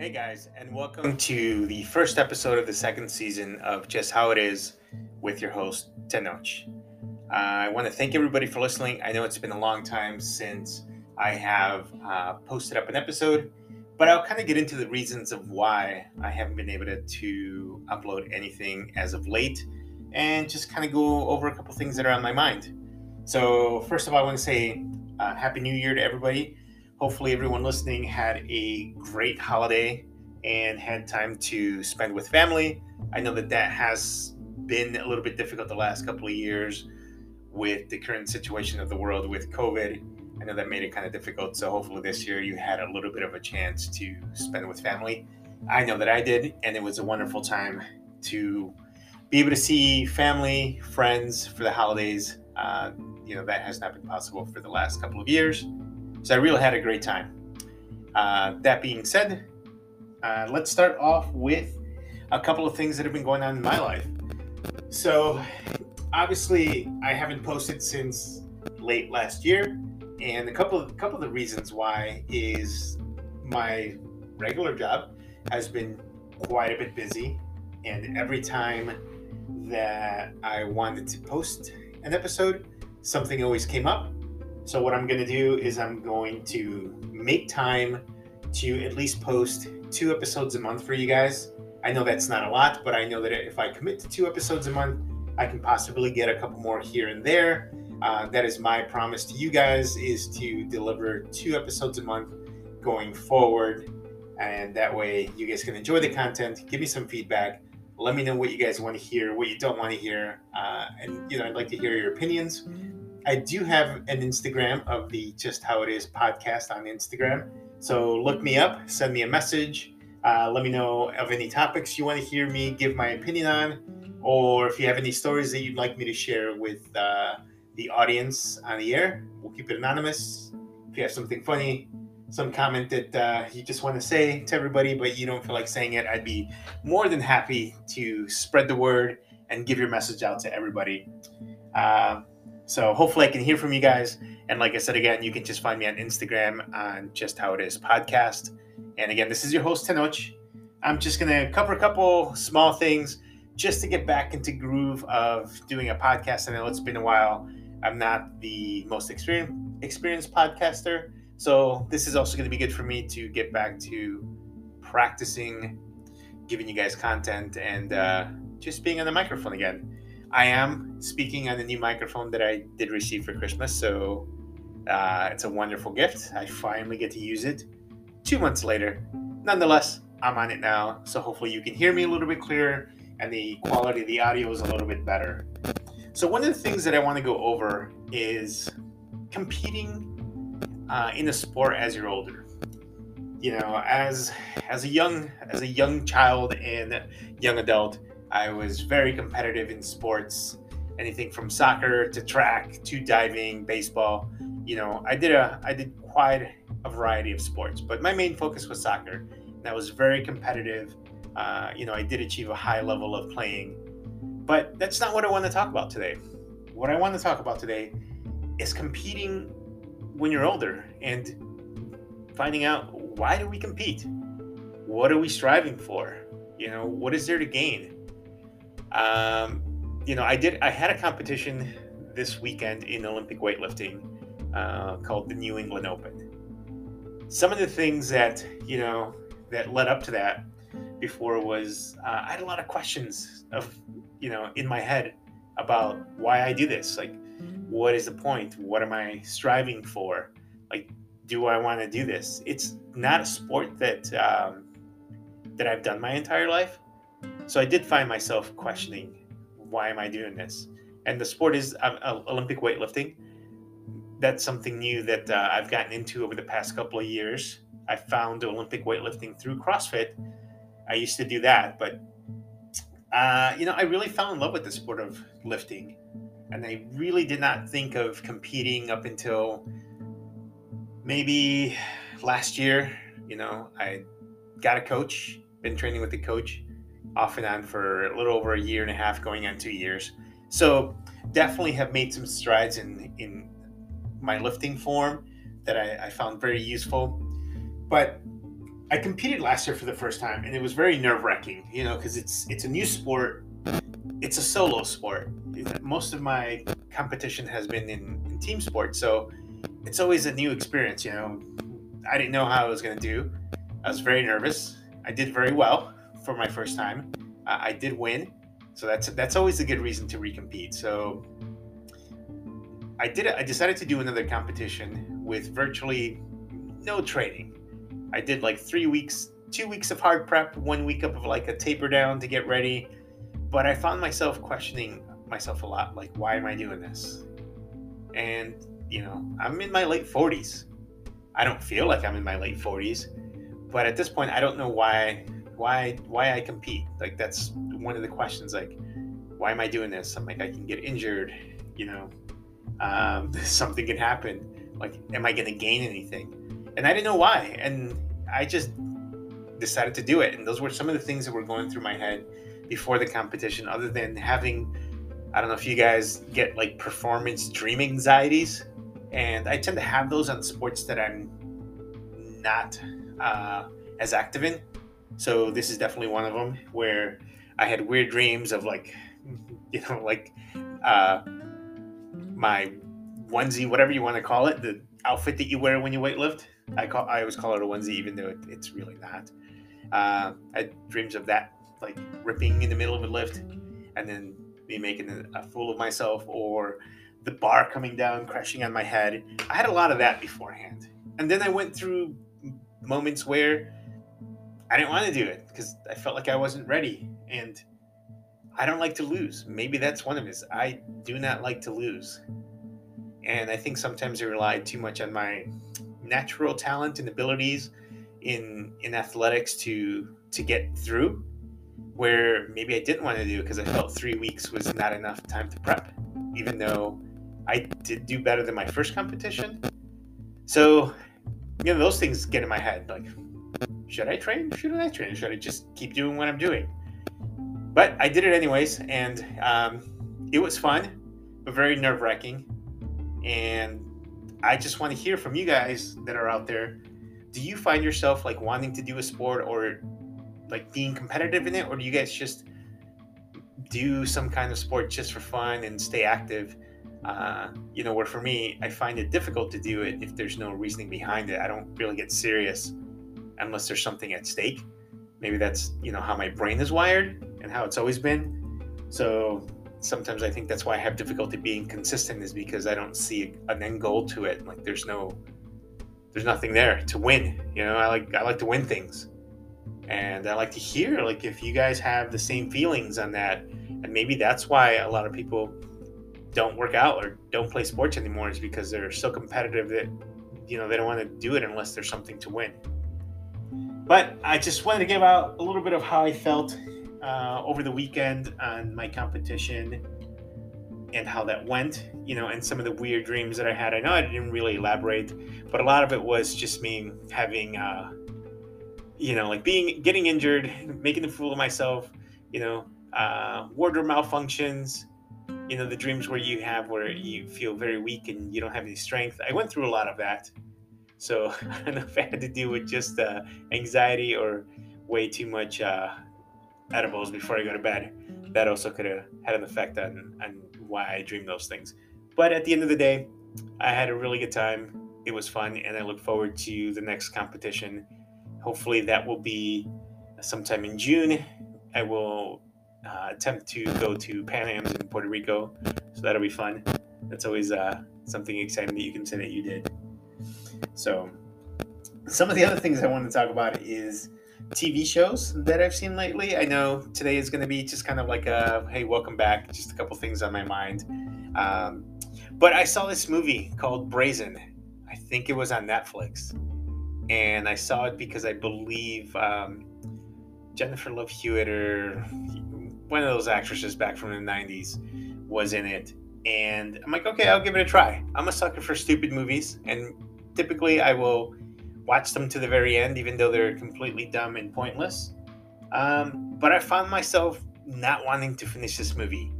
Hey guys, and welcome to the first episode of the second season of Just How It Is with your host, Tenoch. Uh, I want to thank everybody for listening. I know it's been a long time since I have uh, posted up an episode, but I'll kind of get into the reasons of why I haven't been able to, upload anything as of late and just kind of go over a couple things that are on my mind. So, first of all, I want to say uh, Happy New Year to everybody. Hopefully, everyone listening had a great holiday and had time to spend with family. I know that that has been a little bit difficult the last couple of years with the current situation of the world with COVID. I know that made it kind of difficult. So, hopefully, this year you had a little bit of a chance to spend with family. I know that I did, and it was a wonderful time to be able to see family, friends for the holidays. Uh, you know, that has not been possible for the last couple of years. So I really had a great time. Uh, that being said, uh, let's start off with a couple of things that have been going on in my life. So, obviously, I haven't posted since late last year, and a couple of a couple of the reasons why is my regular job has been quite a bit busy, and every time that I wanted to post an episode, something always came up so what I'm going to do is I'm going to make time to at least post two episodes a month for you guys. I know that's not a lot, but I know that if I commit to two episodes a month, I can possibly get a couple more here and there. Uh, that is my promise to you guys is to deliver two episodes a month going forward and that way you guys can enjoy the content give me some feedback let me know what you guys want to hear what you don't want to hear uh, and you know i'd like to hear your opinions I do have an Instagram of the Just How It Is podcast on Instagram. So look me up, send me a message, uh, let me know of any topics you want to hear me give my opinion on, or if you have any stories that you'd like me to share with uh, the audience on the air. We'll keep it anonymous. If you have something funny, some comment that uh, you just want to say to everybody, but you don't feel like saying it, I'd be more than happy to spread the word and give your message out to everybody. Uh, so hopefully I can hear from you guys. And like I said again, you can just find me on Instagram on Just How It Is podcast. And again, this is your host Tenoch. I'm just gonna cover a couple small things just to get back into groove of doing a podcast. I know it's been a while. I'm not the most experienced experienced podcaster, so this is also going to be good for me to get back to practicing, giving you guys content, and uh, just being on the microphone again. I am speaking on the new microphone that I did receive for Christmas, so uh, it's a wonderful gift. I finally get to use it two months later. Nonetheless, I'm on it now, so hopefully you can hear me a little bit clearer and the quality of the audio is a little bit better. So, one of the things that I want to go over is competing uh, in a sport as you're older. You know, as as a young as a young child and young adult, I was very competitive in sports, anything from soccer to track to diving, baseball. You know, I did a I did quite a variety of sports, but my main focus was soccer. And I was very competitive. Uh, you know, I did achieve a high level of playing, but that's not what I want to talk about today. What I want to talk about today is competing when you're older and finding out why do we compete? What are we striving for? You know, what is there to gain? Um, you know, I did. I had a competition this weekend in Olympic weightlifting uh, called the New England Open. Some of the things that you know that led up to that before was uh, I had a lot of questions of you know in my head about why I do this. Like, what is the point? What am I striving for? Like, do I want to do this? It's not a sport that um, that I've done my entire life. So I did find myself questioning, why am I doing this? And the sport is uh, uh, Olympic weightlifting. That's something new that uh, I've gotten into over the past couple of years. I found Olympic weightlifting through CrossFit. I used to do that, but uh, you know, I really fell in love with the sport of lifting, and I really did not think of competing up until maybe last year. You know, I got a coach, been training with the coach, off and on for a little over a year and a half, going on two years. So definitely have made some strides in in my lifting form that I, I found very useful. But I competed last year for the first time, and it was very nerve wracking. You know, because it's it's a new sport. It's a solo sport. Most of my competition has been in, in team sports, so it's always a new experience. You know, I didn't know how I was going to do. I was very nervous. I did very well for my first time. Uh, I did win, so that's that's always a good reason to recompete. So I did. I decided to do another competition with virtually no training. I did like three weeks, two weeks of hard prep, one week of like a taper down to get ready. But I found myself questioning myself a lot, like, why am I doing this? And you know, I'm in my late 40s. I don't feel like I'm in my late 40s, but at this point, I don't know why why why I compete. Like that's one of the questions. Like, why am I doing this? I'm like, I can get injured. You know, um, something can happen. Like, am I going to gain anything? And I didn't know why, and I just decided to do it. And those were some of the things that were going through my head before the competition. Other than having, I don't know if you guys get like performance dream anxieties and I tend to have those on sports that I'm not uh, as active in. So this is definitely one of them where I had weird dreams of like, you know, like uh, my onesie, whatever you want to call it, the outfit that you wear when you weightlift. I call I always call it a onesie, even though it, it's really not. Uh, I had dreams of that, like ripping in the middle of a lift, and then me making a fool of myself, or the bar coming down, crashing on my head. I had a lot of that beforehand. And then I went through moments where I didn't want to do it because I felt like I wasn't ready. And I don't like to lose. Maybe that's one of it. I do not like to lose. And I think sometimes I relied too much on my natural talent and abilities in in athletics to to get through where maybe I didn't want to do because I felt three weeks was not enough time to prep, even though I did do better than my first competition. So, you know, those things get in my head. Like, should I train? Shouldn't I train? Should I just keep doing what I'm doing? But I did it anyways, and um, it was fun, but very nerve wracking. And I just want to hear from you guys that are out there. Do you find yourself like wanting to do a sport or like being competitive in it, or do you guys just do some kind of sport just for fun and stay active? Uh, you know, where for me, I find it difficult to do it if there's no reasoning behind it. I don't really get serious unless there's something at stake. Maybe that's, you know, how my brain is wired and how it's always been. So sometimes I think that's why I have difficulty being consistent is because I don't see an end goal to it. Like there's no, there's nothing there to win. You know, I like, I like to win things and I like to hear like if you guys have the same feelings on that. And maybe that's why a lot of people don't work out or don't play sports anymore is because they're so competitive that you know they don't want to do it unless there's something to win. But I just wanted to give out a little bit of how I felt uh, over the weekend on my competition and how that went, you know, and some of the weird dreams that I had. I know I didn't really elaborate, but a lot of it was just me having, uh, you know, like being getting injured, making a fool of myself, you know, uh, wardrobe malfunctions, you know the dreams where you have where you feel very weak and you don't have any strength i went through a lot of that so i don't know if it had to do with just uh, anxiety or way too much uh, edibles before i go to bed. That also could have had an effect on, on why i dream those things. But at the end of the day i had a really good time. It was fun and i look forward to the next competition. Hopefully that will be sometime in june. I will uh, attempt to go to Pan Am's in Puerto Rico, so that'll be fun. That's always uh, something exciting that you can say that you did. So, some of the other things I want to talk about is TV shows that I've seen lately. I know today is going to be just kind of like a hey, welcome back. Just a couple things on my mind. Um, but I saw this movie called Brazen. I think it was on Netflix, and I saw it because I believe um, Jennifer Love Hewitt or one of those actresses back from the 90s was in it. And I'm like, okay, I'll give it a try. I'm a sucker for stupid movies. And typically I will watch them to the very end, even though they're completely dumb and pointless. Um, but I found myself not wanting to finish this movie.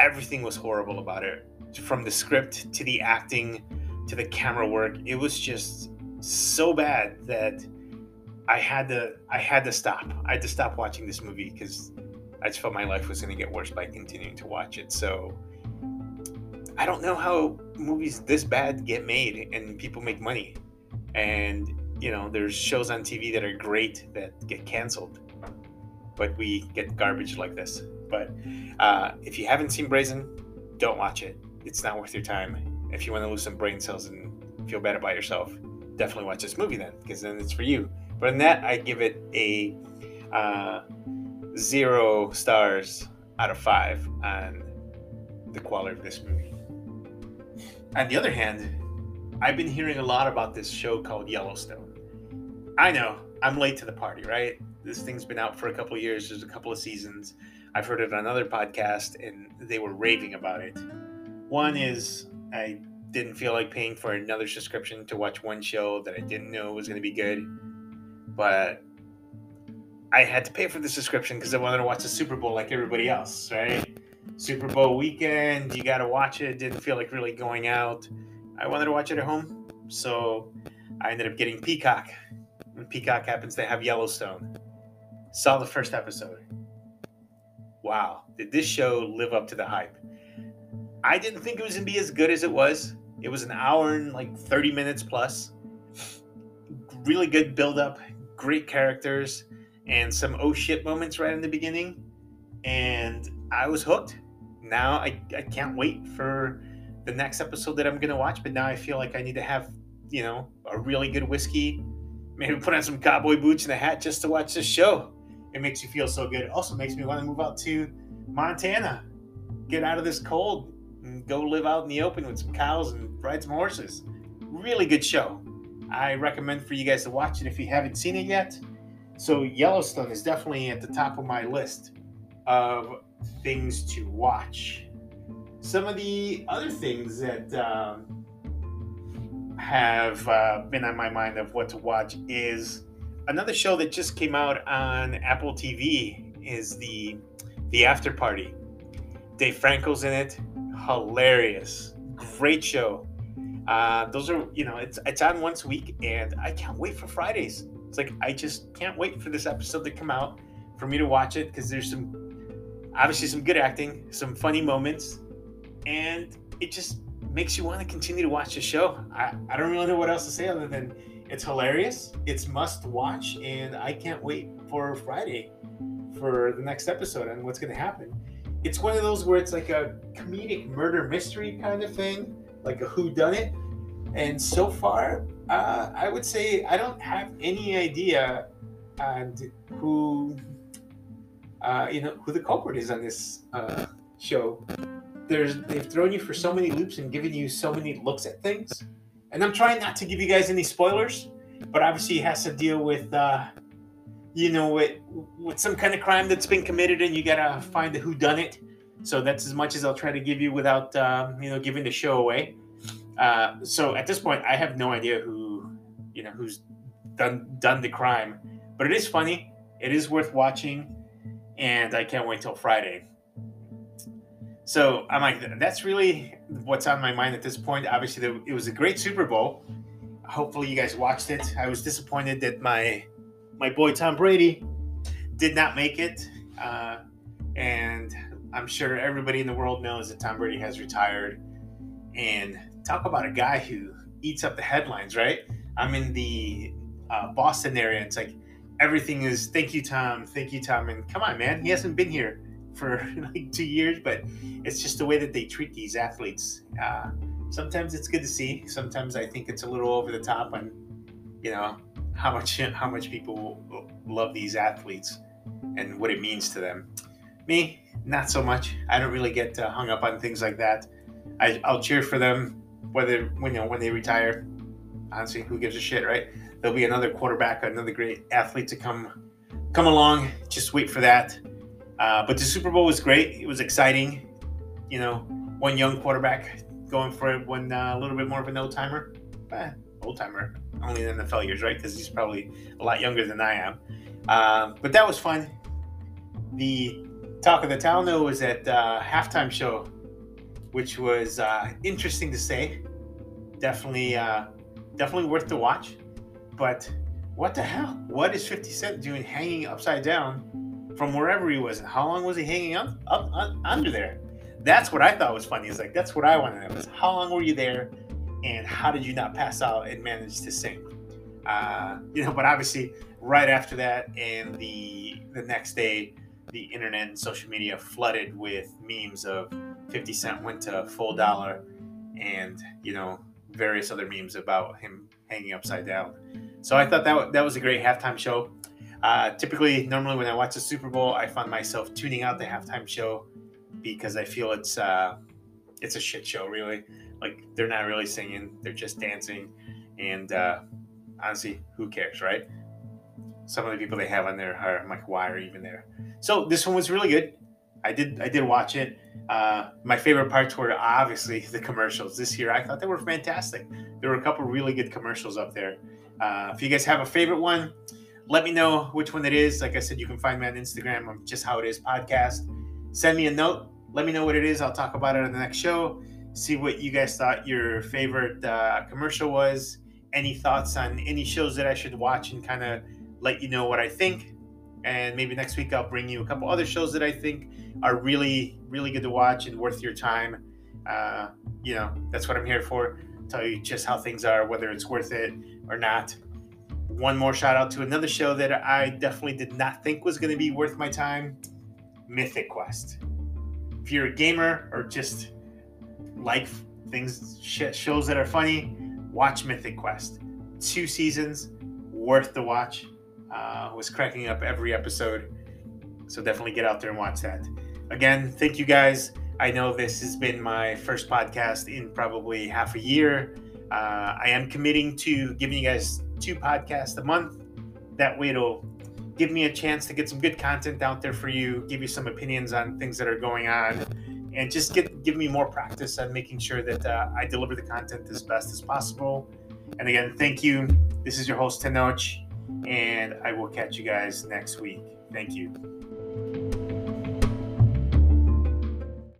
Everything was horrible about it. From the script to the acting to the camera work, it was just so bad that I had to I had to stop. I had to stop watching this movie because I just felt my life was going to get worse by continuing to watch it. So I don't know how movies this bad get made and people make money. And you know, there's shows on TV that are great that get canceled, but we get garbage like this. But uh, if you haven't seen Brazen, don't watch it. It's not worth your time. If you want to lose some brain cells and feel bad about yourself, definitely watch this movie then, because then it's for you. But in that, I give it a uh, zero stars out of five on the quality of this movie. On the other hand, I've been hearing a lot about this show called Yellowstone. I know I'm late to the party, right? This thing's been out for a couple years. There's a couple of seasons. I've heard it on another podcast, and they were raving about it. One is I didn't feel like paying for another subscription to watch one show that I didn't know was going to be good but I had to pay for the subscription because I wanted to watch the Super Bowl like everybody else, right? Super Bowl weekend, you got to watch it. Didn't feel like really going out. I wanted to watch it at home, so I ended up getting Peacock. And Peacock happens to have Yellowstone. Saw the first episode. Wow, did this show live up to the hype? I didn't think it was gonna be as good as it was. It was an hour and like 30 minutes plus. Really good build up, great characters and some oh shit moments right in the beginning. And I was hooked. Now I, I can't wait for the next episode that I'm to watch. But now I feel like I need to have, you know, a really good whiskey, maybe put on some cowboy boots and a hat just to watch this show. It makes you feel so good. It also makes me want to move out to Montana, get out of this cold, and go live out in the open with some cows and ride some horses. Really good show. I recommend for you guys to watch it if you haven't seen it yet. So Yellowstone is definitely at the top of my list of things to watch. Some of the other things that um, have uh, been on my mind of what to watch is another show that just came out on Apple TV is the the After Party. Dave Franco's in it, hilarious, great show. Uh, those are, you know, it's it's on once a week, and I can't wait for Fridays. It's like I just can't wait for this episode to come out for me to watch it because there's some obviously some good acting, some funny moments, and it just makes you want to continue to watch the show. I, I don't really know what else to say other than it's hilarious, it's must watch, and I can't wait for Friday for the next episode and what's going to happen. It's one of those where it's like a comedic murder mystery kind of thing like a who done it. And so far, uh, I would say I don't have any idea and who uh, you know who the culprit is on this uh, show. There's they've thrown you for so many loops and given you so many looks at things. And I'm trying not to give you guys any spoilers, but obviously it has to deal with uh, you know with with some kind of crime that's been committed, and you gotta find the who done it so that's as much as I'll try to give you without um, you know giving the show away. Uh, so at this point, I have no idea who you know who's done done the crime, but it is funny. It is worth watching, and I can't wait till Friday. So I'm like, that's really what's on my mind at this point. Obviously, it was a great Super Bowl. Hopefully, you guys watched it. I was disappointed that my my boy Tom Brady did not make it, uh, and I'm sure everybody in the world knows that Tom Brady has retired. And talk about a guy who eats up the headlines, right? I'm in the uh, Boston area. It's like everything is thank you, Tom, thank you, Tom. And come on, man, he hasn't been here for like two years, but it's just the way that they treat these athletes. Uh, sometimes it's good to see. Sometimes I think it's a little over the top on, you know, how much how much people love these athletes and what it means to them. Me, not so much. I don't really get uh, hung up on things like that. I, I'll cheer for them whether when you know when they retire. Honestly, who gives a shit, right? There'll be another quarterback, another great athlete to come come along. Just wait for that. Uh, but the Super Bowl was great. It was exciting. You know, one young quarterback going for it, one uh, a little bit more of an old timer. Eh, old timer, only in the NFL years, right? Because he's probably a lot younger than I am. Uh, but that was fun. The talk of the town though was at uh, halftime show, which was uh, interesting to say. Definitely, uh, definitely worth to watch. But what the hell? What is 50 Cent doing hanging upside down from wherever he was? How long was he hanging up, up, up under there? That's what I thought was funny. Is like that's what I want to know is how long were you there, and how did you not pass out and manage to sing? Uh, you know, but obviously, right after that, and the the next day, the internet and social media flooded with memes of 50 Cent went to full dollar, and you know various other memes about him hanging upside down. So I thought that that was a great halftime show. Uh, typically, normally when I watch the Super Bowl, I find myself tuning out the halftime show because I feel it's uh, it's a shit show. Really, like they're not really singing; they're just dancing, and uh, honestly, who cares, right? Some of the people they have on there are I'm like, why are you even there? So this one was really good. I did I did watch it. Uh, my favorite parts were obviously the commercials this year. I thought they were fantastic. There were a couple really good commercials up there. Uh, if you guys have a favorite one, let me know which one it is. Like I said, you can find me on Instagram. I'm just how it is podcast. Send me a note. Let me know what it is. I'll talk about it on the next show. See what you guys thought your favorite uh, commercial was. Any thoughts on any shows that I should watch and kind of let you know what I think. And maybe next week I'll bring you a couple other shows that I think are really, really good to watch and worth your time. Uh, you know, that's what I'm here for. Tell you just how things are, whether it's worth it or not. One more shout out to another show that I definitely did not think was going to be worth my time Mythic Quest. If you're a gamer or just like things, shows that are funny, watch Mythic Quest. Two seasons, worth the watch. Uh, was cracking up every episode. So definitely get out there and watch that. Again, thank you guys. I know this has been my first podcast in probably half a year. Uh, I am committing to giving you guys two podcasts a month. That way, it'll give me a chance to get some good content out there for you, give you some opinions on things that are going on, and just get give me more practice on making sure that uh, I deliver the content as best as possible. And again, thank you. This is your host Tenoch, and I will catch you guys next week. Thank you.